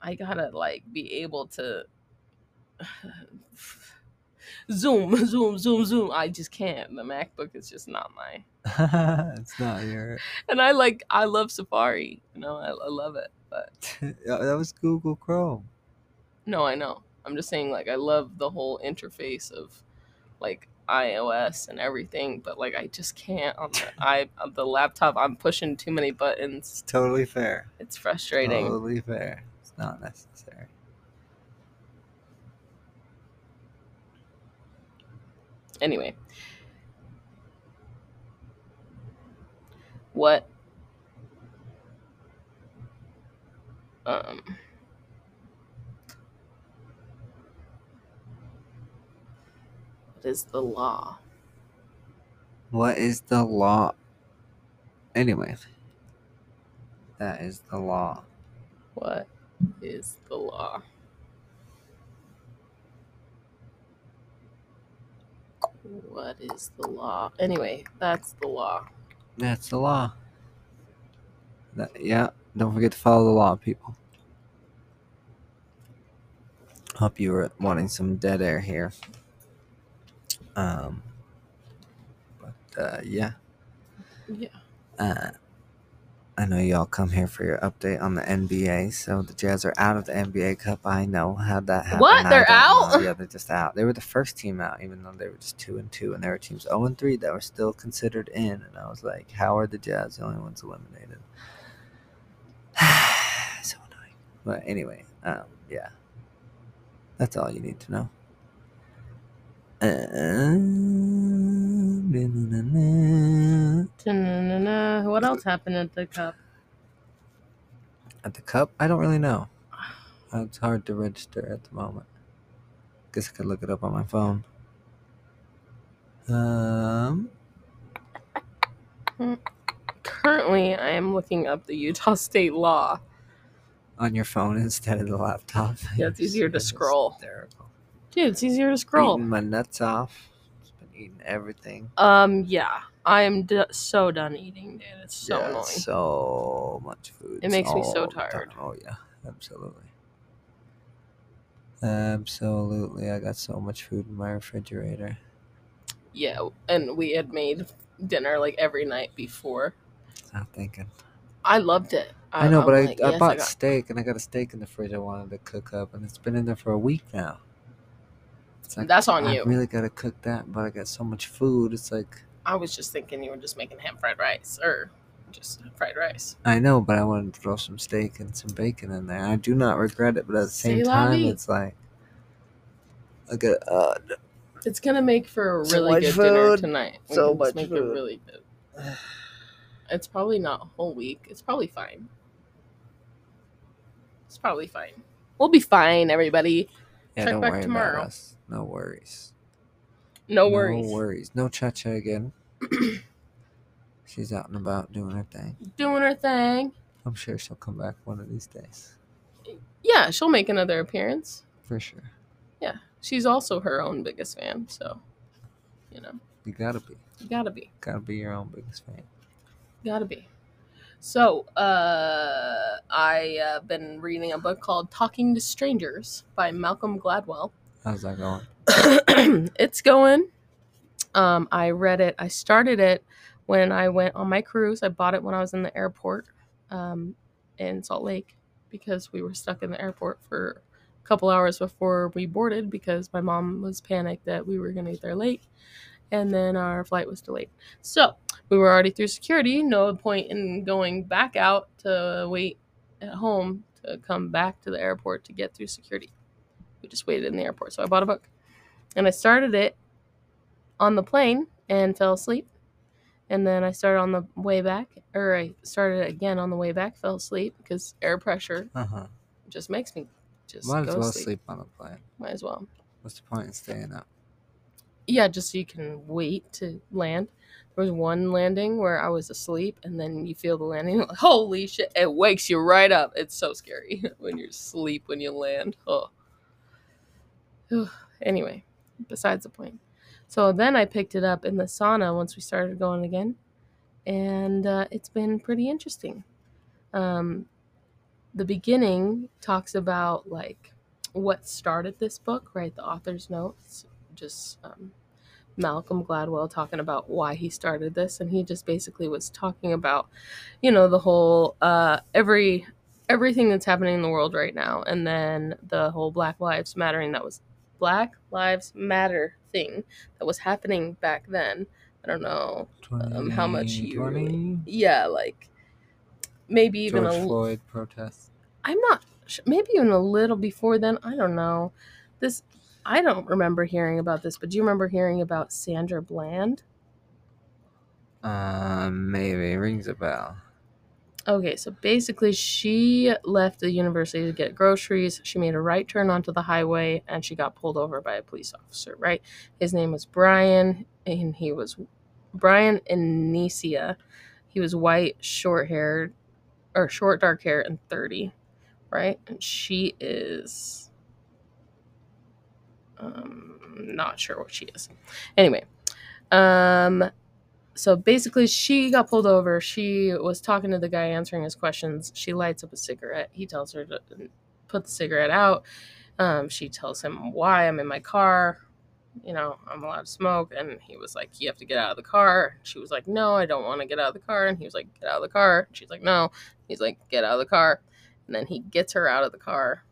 I gotta like be able to zoom, zoom, zoom, zoom. I just can't. The MacBook is just not my. it's not your. And I like. I love Safari. You know, I, I love it. But that was Google Chrome. no, I know. I'm just saying. Like, I love the whole interface of like iOS and everything. But like, I just can't on the i on the laptop. I'm pushing too many buttons. It's totally fair. It's frustrating. Totally fair. It's not necessary. Anyway. What um what is the law? What is the law? Anyway, that is the law. What is the law? What is the law? Anyway, that's the law. That's the law. That, yeah, don't forget to follow the law, people. Hope you were wanting some dead air here. Um, but uh, yeah, Yeah. uh, I know y'all come here for your update on the NBA. So the Jazz are out of the NBA Cup. I know how'd that happen. What? They're don't know. out? Yeah, they're just out. They were the first team out, even though they were just two and two, and there were teams zero and three that were still considered in. And I was like, how are the Jazz the only ones eliminated? so annoying. But anyway, um, yeah, that's all you need to know. Ta-na-na-na. What else happened at the cup? At the cup, I don't really know. It's hard to register at the moment. Guess I could look it up on my phone. Um, Currently, I am looking up the Utah state law. on your phone instead of the laptop. Yeah, it's easier to scroll. Dude, it's easier to scroll. Eating my nuts off. Eating everything. Um, yeah, I am d- so done eating, dude. It's so Yeah, annoying. So much food. It makes me so the time. tired. Oh yeah, absolutely. Absolutely, I got so much food in my refrigerator. Yeah, and we had made dinner like every night before. I'm thinking. I loved it. I know, I'm but I, like, I yes, bought got- steak and I got a steak in the fridge I wanted to cook up, and it's been in there for a week now. It's That's on I you. I really got to cook that, but I got so much food. It's like I was just thinking you were just making ham fried rice or just fried rice. I know, but I wanted to throw some steak and some bacon in there. I do not regret it, but at the same time, it's like I got uh, It's gonna make for a really much good dinner tonight. We So much make it food. really good. It's probably not a whole week. It's probably fine. It's probably fine. We'll be fine, everybody. Yeah. Check don't back worry tomorrow. about us. No worries. No worries. No worries. No cha cha again. She's out and about doing her thing. Doing her thing. I'm sure she'll come back one of these days. Yeah, she'll make another appearance. For sure. Yeah. She's also her own biggest fan. So, you know, You gotta be. you gotta be. Gotta be your own biggest fan. Gotta be. So, uh, I uh, been reading a book called Talking to Strangers by Malcolm Gladwell. How's that going? it's going. Um, I read it. I started it when I went on my cruise. I bought it when I was in the airport um, in Salt Lake because we were stuck in the airport for a couple hours before we boarded because my mom was panicked that we were going to get there late and then our flight was delayed. So we were already through security. No point in going back out to wait at home to come back to the airport to get through security. We just waited in the airport. So I bought a book and I started it on the plane and fell asleep. And then I started on the way back, or I started again on the way back, fell asleep because air pressure Uh huh. just makes me just Might as well sleep. sleep on the plane. Might as well. What's the point in staying up? Yeah, just so you can wait to land. There was one landing where I was asleep, and then you feel the landing. Like, Holy shit! It wakes you right up. It's so scary when you're asleep when you land. Oh. anyway, besides the point. So then I picked it up in the sauna once we started going again, and uh, it's been pretty interesting. Um, the beginning talks about like what started this book, right? The author's notes, just um, Malcolm Gladwell talking about why he started this, and he just basically was talking about, you know, the whole uh, every everything that's happening in the world right now, and then the whole Black Lives Mattering that was Black Lives Matter thing that was happening back then. I don't know, Um, how much you- 2020? yeah, like maybe even George a Floyd protests. I'm not maybe even a little before then. I don't know. This I don't remember hearing about this, but do you remember hearing about Sandra Bland? Um, maybe rings a bell. Okay, so basically she left the university to get groceries. She made a right turn onto the highway and she got pulled over by a police officer, right? His name was Brian and he was Brian Encinia. He was white, short-haired or short dark hair and 30, right? And she is um not sure what she is. Anyway, um so basically she got pulled over. She was talking to the guy answering his questions. She lights up a cigarette. He tells her to put the cigarette out. Um, she tells him why i'm in my car. You know i'm allowed to smoke. And he was like you have to get out of the car. She was like no i don't want to get out of the car. And he was like get out of the car. She's like no. He's like get out of the car. And then he gets her out of the car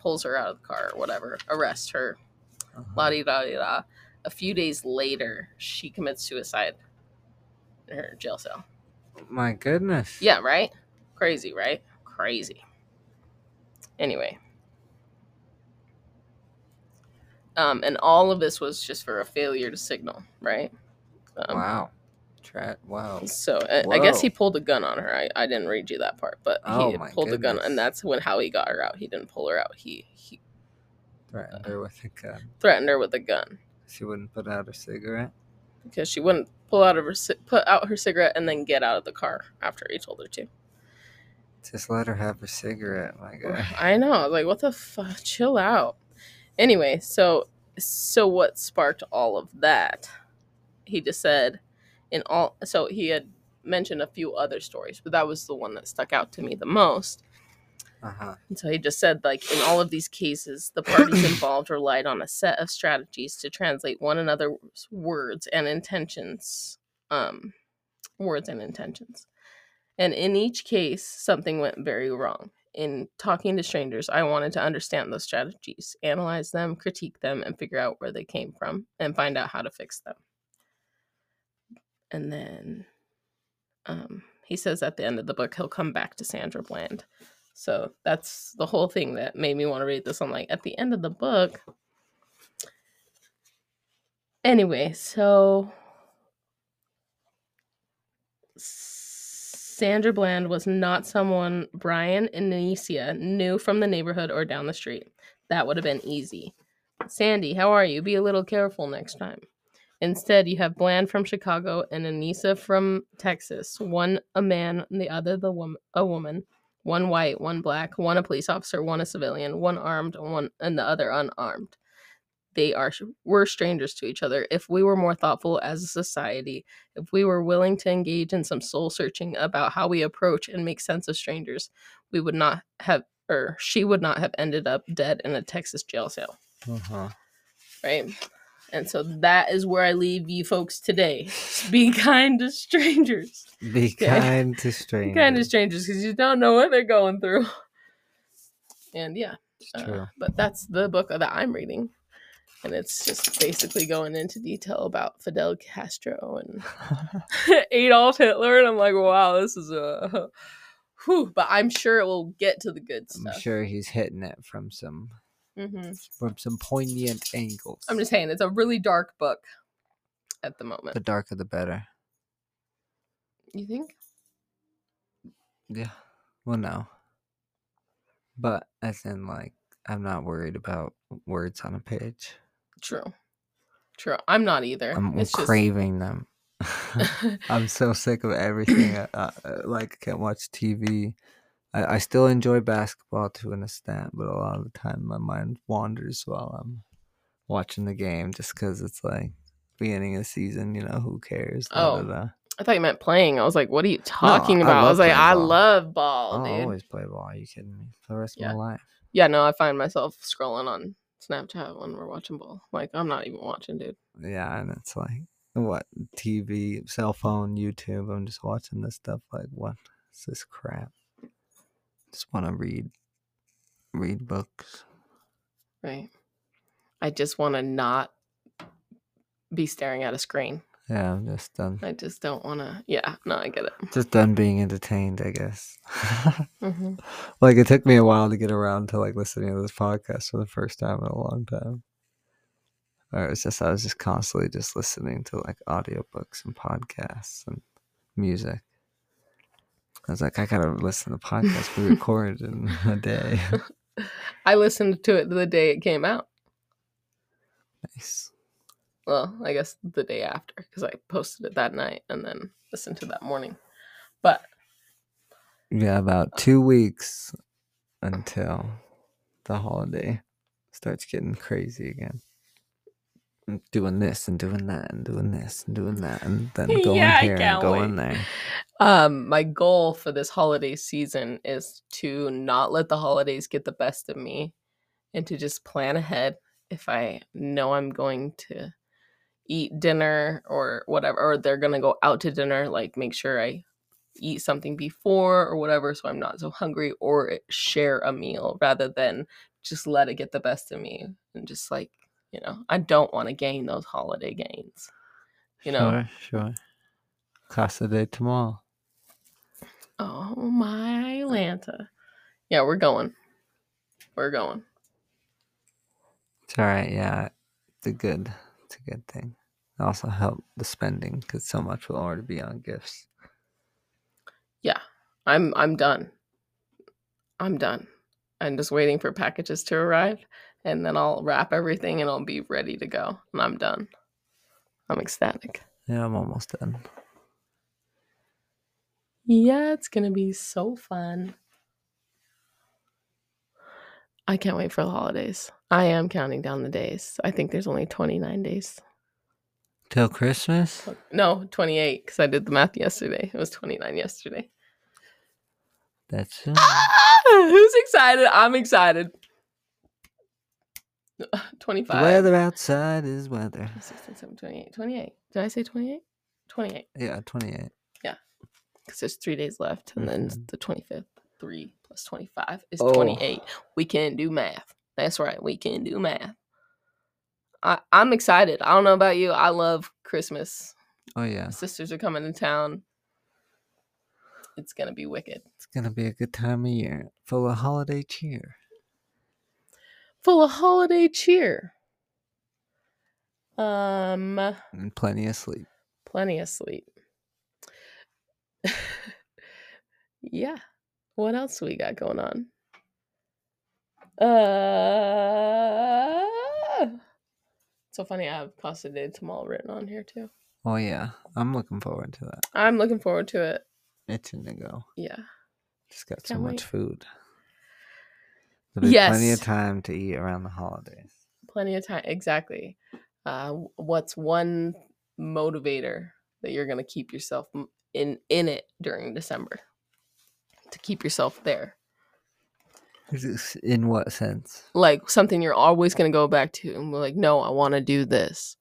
pulls her out of the car or whatever arrest her Uh-huh. la di da di da. A few days later, she commits suicide in her jail cell. My goodness. Yeah, right? Crazy, right? Crazy. Anyway. Um, and all of this was just for a failure to signal, right? Um, Wow. Wow. So I, I guess he pulled a gun on her. I, I didn't read you that part, but Oh he my pulled a gun, goodness. and that's when how he got her out. He didn't pull her out. He he Threatened her with a gun. threatened her with a gun. She wouldn't put out her cigarette. because she wouldn't pull out of her ci- put out her cigarette and then get out of the car after he told her to. Just let her have her cigarette, my guy. I know, I was like what the fuck? Chill out. Anyway, so so what sparked all of that? He just said in all. So he had mentioned a few other stories, but that was the one that stuck out to me the most. Uh huh. And so he just said, like, in all of these cases, the parties involved relied on a set of strategies to translate one another's words and intentions. Um, words and intentions. And in each case, something went very wrong. In talking to strangers, I wanted to understand those strategies, analyze them, critique them, and figure out where they came from and find out how to fix them. And then um, he says at the end of the book, he'll come back to Sandra Bland. So that's the whole thing that made me want to read this. I'm like, at the end of the book. Anyway, so Sandra Bland was not someone Brian Encinia knew from the neighborhood or down the street. That would have been easy. Sandy, how are you? Be a little careful next time. Instead, you have Bland from Chicago and Encinia from Texas. One a man, and the other the woman, a woman. One white, one black, one a police officer, one a civilian, one armed, one and the other unarmed. they are we're strangers to each other. If we were more thoughtful as a society, if we were willing to engage in some soul searching about how we approach and make sense of strangers, we would not have or she would not have ended up dead in a Texas jail cell. Uh-huh. Right? And so that is where I leave you folks today. Be kind to strangers. Be Okay. kind to strangers. Be kind to strangers because you don't know what they're going through. And yeah, uh, but that's the book that I'm reading. And it's just basically going into detail about Fidel Castro and Adolf Hitler. And I'm like, wow, this is a. Whew, but I'm sure it will get to the good stuff. I'm sure he's hitting it from some hmm from some poignant angles. I'm just saying, it's a really dark book at the moment. the darker the better. you think? Yeah. Well, no. But as in, like, I'm not worried about words on a page. True. True. I'm not either. I'm it's just- craving them. I'm so sick of everything. I, I, I- like, I can't watch TV. I, I still enjoy basketball to an extent, but a lot of the time my mind wanders while I'm watching the game just because it's like beginning of the season, you know, who cares? Oh, da, da. I thought you meant playing. I was like, what are you talking I about? I, love was like, playing I ball. love ball, I'll always play ball. Are you kidding me? For the rest Yeah. of my life. Yeah, no, I find myself scrolling on Snapchat when we're watching ball. Like, I'm not even watching, dude. Yeah, and it's like what TV, cell phone, YouTube. I'm just watching this stuff. Like, what is this crap? Just want to read, read books. Right. I just want to not be staring at a screen. Yeah, I'm just done. I just don't want to. Yeah, no, I get it. Just done being entertained, I guess. hmm like it took me a while to get around to like listening to this podcast for the first time in a long time. Or it was just I was just constantly just listening to like audiobooks and podcasts and music. I was like, I gotta listen to the podcast we recorded in a day. I listened to it the day it came out. nice. Well, I guess the day after because I posted it that night and then listened to that morning. But Yeah, about two weeks until the holiday starts getting crazy again. Doing this and doing that and doing this and doing that and then going Yeah, here and going wait. there. Um, my goal for this holiday season is to not let the holidays get the best of me and to just plan ahead if I know I'm going to eat dinner or whatever, or they're gonna go out to dinner, like make sure I eat something before or whatever so I'm not so hungry or share a meal rather than just let it get the best of me and just like, you know, I don't want to gain those holiday gains. You know, Sure, sure. Casa de tomorrow. Oh my Lanta. Yeah, we're going. We're going. It's all right. Yeah, it's a good, it's a good thing. It also help the spending because so much will already be on gifts. Yeah. I'm I'm done. I'm done. I'm just waiting for packages to arrive and then I'll wrap everything and I'll be ready to go. And I'm done. I'm ecstatic. Yeah, I'm almost done. Yeah, it's gonna be so fun. I can't wait for the holidays. I am counting down the days. I think there's only 29 days. Till Christmas. No, 28 because I did the math yesterday. It was 29 yesterday. That's. Ah, who's excited? I'm excited. 25. The weather outside is weather. 16, 17, 28. 28. Did I say 28? 28. Yeah, 28. Yeah. Because there's three days left. And then Mhm. the 25th. 3 plus 25 is Oh. 28. We can do math. That's right. We can do math. I, I'm excited. I don't know about you. I love Christmas. Oh yeah, Sisters are coming to town. It's going to be wicked. it's gonna be a good time of year, full of holiday cheer. Full of holiday cheer. Um, and plenty of sleep. plenty of sleep. yeah. What else we got going on? Uh, so funny. I have Casa de Tamal written on here too. Oh yeah, I'm looking forward to that. I'm looking forward to it. It's Itching to go. Yeah. Just got so Can't much wait. food. Be plenty of time to eat around the holidays. Plenty of time. Exactly. Uh, what's one motivator that you're going to keep yourself in in it during December to keep yourself there? In what sense? Like something you're always going to go back to and be like, no, I want to do this.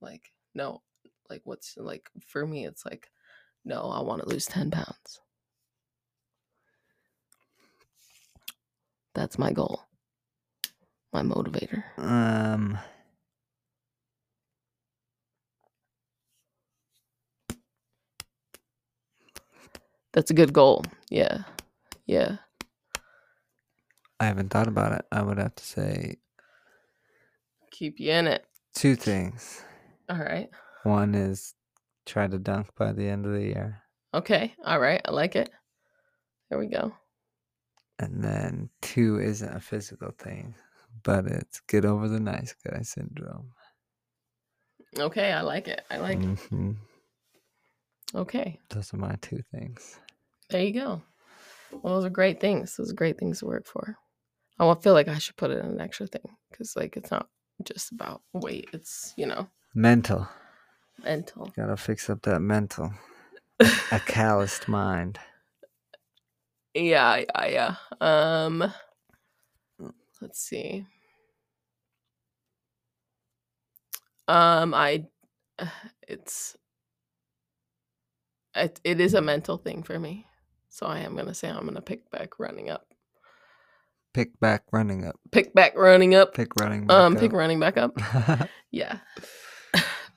Like, no, like what's like for me, it's like, no, I want to lose 10 pounds. That's my goal, my motivator. Um, That's a good goal. Yeah. Yeah. I haven't thought about it. I would have to say Keep you in it. two things. All right. One is try to dunk by the end of the year, Okay. All right. I like it. There we go. And then two isn't a physical thing, but it's get over the nice guy syndrome. Okay. I like it. I like it. hmm Okay. Those are my two things. There you go. Well, those are great things. Those are great things to work for. I feel like I should put it in an extra thing because, like, it's not just about weight. It's, you know, Mental. mental. Gotta fix up that mental. A calloused mind. Yeah. Yeah. Yeah. Um, let's see. Um, I, it's, it, it is a mental thing for me. So I am gonna say I'm gonna pick back running up. Pick back running up. Pick back running up. Pick running back um, up. pick running back up. Yeah.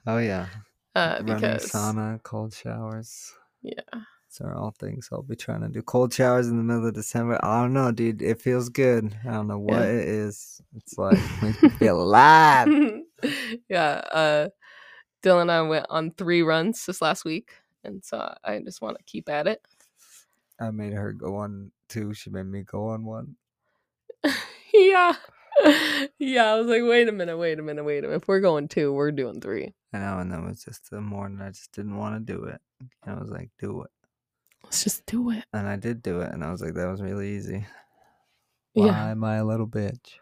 oh yeah. Uh, Running because sauna, cold showers. yeah, These are all things I'll be trying to do. Cold showers in the middle of December. I don't know, dude. It feels good. I don't know what Yeah. it is. It's like makes me feel alive. yeah. Uh, Dylan and I went on three runs this last week, and so I just want to keep at it. I made her go on two. She made me go on one. yeah, yeah. I was like, wait a minute, wait a minute, wait a minute. If we're going two, we're doing three. I know, and that was just the morning I just didn't want to do it. And I was like, do it. Let's just do it. And I did do it, and I was like, that was really easy. Why Yeah, am I a little bitch?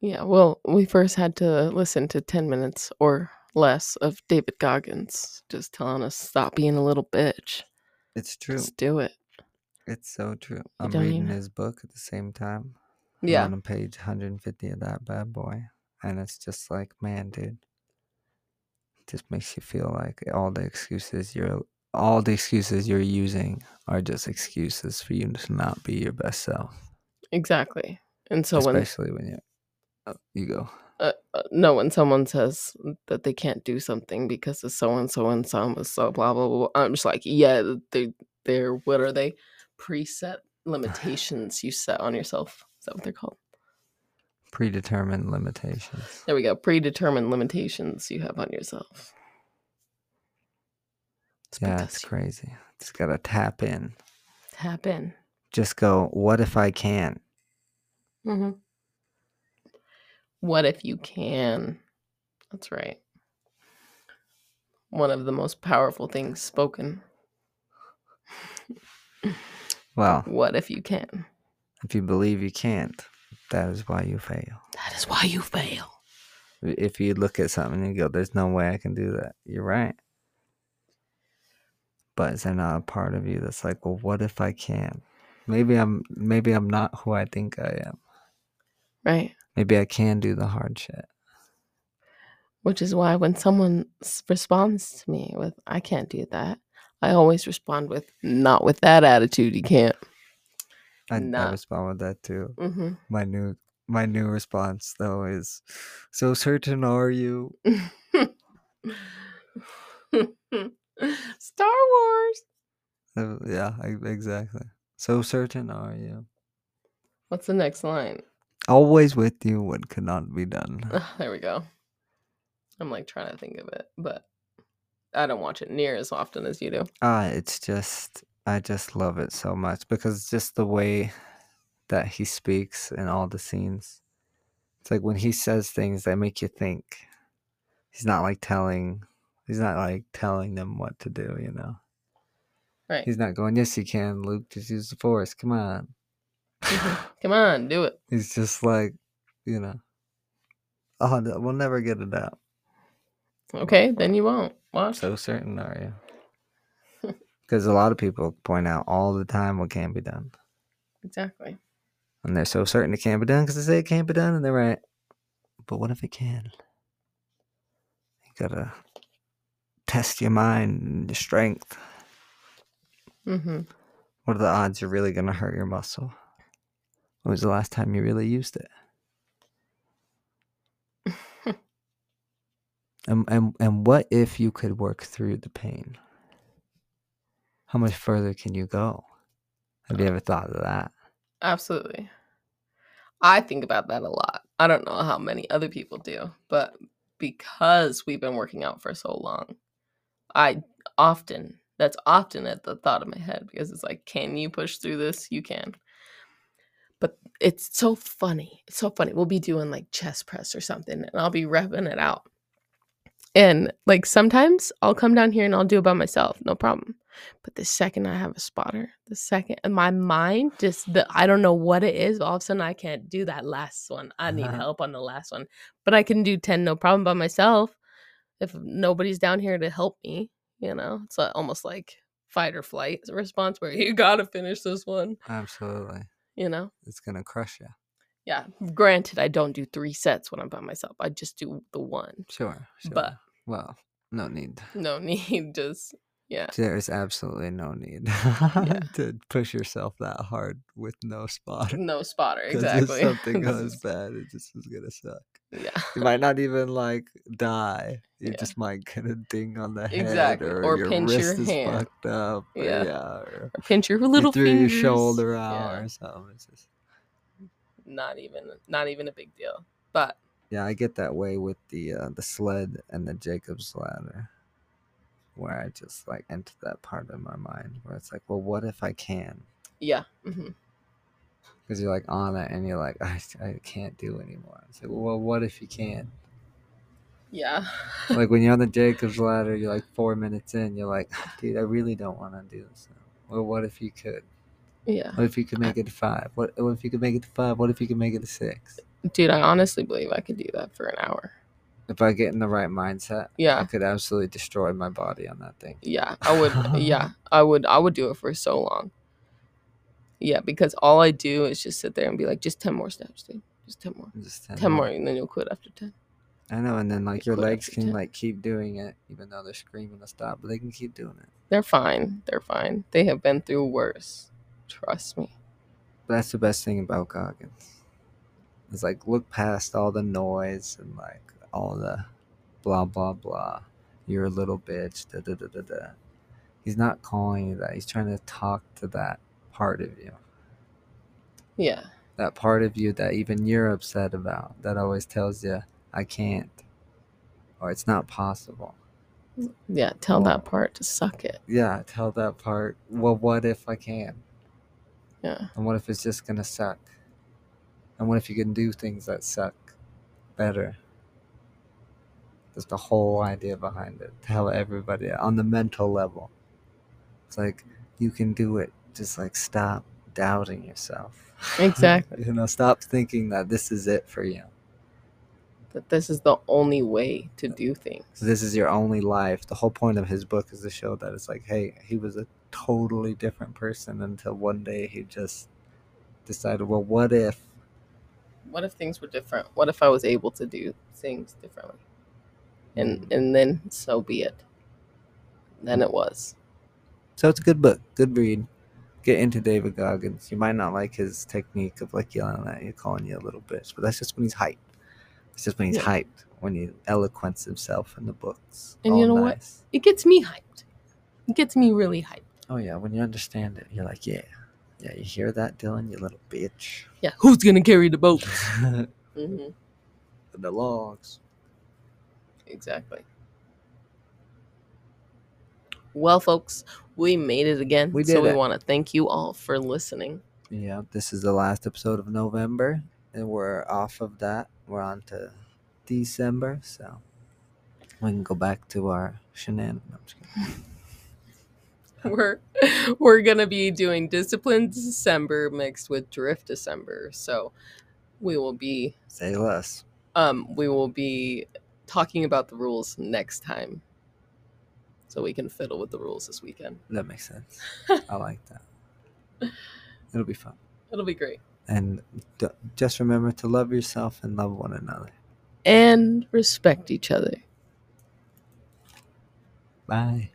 yeah. Well, we first had to listen to ten minutes or less of David Goggins just telling us stop being a little bitch. It's true. Just do it. It's so true. I'm reading even- his book at the same time. I'm Yeah. on page 150 of that bad boy. And it's just like, man, dude. It just makes you feel like all the excuses you're all the excuses you're using are just excuses for you to not be your best self. Exactly. And so when Especially when you uh, you go. uh, uh, no, when someone says that they can't do something because of so and so and so and so blah blah blah, I'm just like, yeah, they they're what are they preset limitations you set on yourself? Is that what they're called? Predetermined limitations. There we go. Predetermined limitations you have on yourself. Let's Yeah, it's crazy. Just gotta tap in. Tap in. Just go, what if I can? Mm-hmm. What if you can? That's right. One of the most powerful things spoken. Well, What if you can? if you believe you can't, that is why you fail. That is why you fail. If you look at something and you go, "There's no way I can do that," you're right. But is there not a part of you that's like, "Well, what if I can? Maybe I'm, maybe I'm not who I think I am. Right. Maybe I can do the hard shit." Which is why when someone responds to me with, I can't do that, I always respond with, not with that attitude, you can't. I, I respond with that too. hmm My new, my new response though is, "So certain are you?" Star Wars. Uh, Yeah, exactly. So certain are you? What's the next line? Always with you, what cannot be done. there we go. I'm like trying to think of it, but I don't watch it near as often as you do. Ah, it's just I just love it so much because it's just the way that he speaks in all the scenes. It's like when he says things that make you think. He's not like telling he's not like telling them what to do, you know. Right. He's not going, Yes you can, Luke, just use the force, come on. Mhm. Come on, do it. he's just like, you know, Oh, no, we'll never get it out. Okay, then you won't. Watch. So certain are you? Because a lot of people point out all the time what can't be done. Exactly. And they're so certain it can't be done because they say it can't be done, and they're right. But what if it can? You gotta test your mind and your strength. Mm-hmm. What are the odds you're really gonna hurt your muscle? When was the last time you really used it? and, and and what if you could work through the pain? How much further can you go? Have you ever thought of that? Absolutely. I think about that a lot. I don't know how many other people do, but because we've been working out for so long, I often, that's often at the thought of my head because it's like, can you push through this? You can. But it's so funny. It's so funny. We'll be doing like chest press or something and I'll be revving it out. And like sometimes I'll come down here and I'll do it by myself, no problem. But the second I have a spotter, the second my mind just the I don't know what it is, all of a sudden I can't do that last one. I need Uh-huh. help on the last one. But I can do 10 no problem by myself if nobody's down here to help me, you know. It's uh, almost like fight or flight response where you got to finish this one, Absolutely. you know. It's gonna crush you. Yeah, granted I don't do 3 sets when I'm by myself. I just do the one. Sure. sure. But- well, no need. No need just yeah. There is absolutely no need to push yourself that hard with no spotter. No spotter, exactly. If something goes bad, it just is gonna suck. Yeah. You might not even like die. You Yeah. just might get a ding on the head, Exactly, or, or your pinch wrist your is hand. fucked up. Or, Yeah. yeah, or Or pinch your you little threw fingers. your shoulder out Yeah. or something. It's just Not even not even a big deal. But yeah, I get that way with the uh, the sled and the Jacob's ladder, where I just like enter that part of my mind where it's like, well, what if I can? yeah. hmm Because you're like on it and you're like, I, I can't do anymore. It's like, well, what if you can? Yeah. like when you're on the Jacob's ladder, you're like four minutes in, you're like, dude, I really don't want to do this. Now. Well, what if you could? yeah. What if you could make it to five? What, what if you could make it to five? What if you could make it to six? Dude, I honestly believe I could do that for an hour. If I get in the right mindset, yeah I could absolutely destroy my body on that thing. Yeah. I would yeah. I would I would do it for so long. Yeah, because all I do is just sit there and be like, just ten more steps, dude. Just ten more. Just 10 Ten more and then you'll quit after ten. I know, and then like your Quit legs can 10. like keep doing it, even though they're screaming to stop, but they can keep doing it. They're fine. They're fine. They have been through worse. Trust me. That's the best thing about Goggins. It's like look past all the noise and like all the blah blah blah. You're a little bitch. Da da da da da. He's not calling you that. He's trying to talk to that part of you. Yeah. That part of you that even you're upset about. That always tells you I can't, or it's not possible. Yeah. Tell that part to suck it. Yeah, tell that part. Well, what if I can? Yeah. And what if it's just gonna suck? And what if you can do things that suck better? That's the whole idea behind it. Tell everybody on the mental level. It's like you can do it. Just like stop doubting yourself. Exactly. you know, stop thinking that this is it for you. That this is the only way to do things. This is your only life. The whole point of his book is to show that it's like, hey, he was a totally different person until one day he just decided, well, what if What if things were different? What if I was able to do things differently? And hmm. and then so be it. Then it was. So it's a good book, good read. Get into David Goggins. You might not like his technique of like yelling at you, calling you a little bitch, but that's just when he's hyped. It's just when he's Yeah. hyped, when he eloquents himself in the books. And you know what? It gets me hyped. It gets me really hyped. Oh yeah, when you understand it, you're like, yeah, yeah. You hear that, Dylan? You little bitch. Yeah. Who's gonna carry the boat? hmm the logs. Exactly. Well, folks, we made it again. We so did we it. want to thank you all for listening. Yeah, this is the last episode of November, and we're off of that. We're on to December, so we can go back to our shenanigans. No, I'm just kidding. we're we're gonna be doing discipline December mixed with drift December. So we will be Say less. um, we will be talking about the rules next time, so we can fiddle with the rules this weekend. That makes sense. I like that. It'll be fun. It'll be great. And d- just remember to love yourself and love one another. And respect each other. Bye.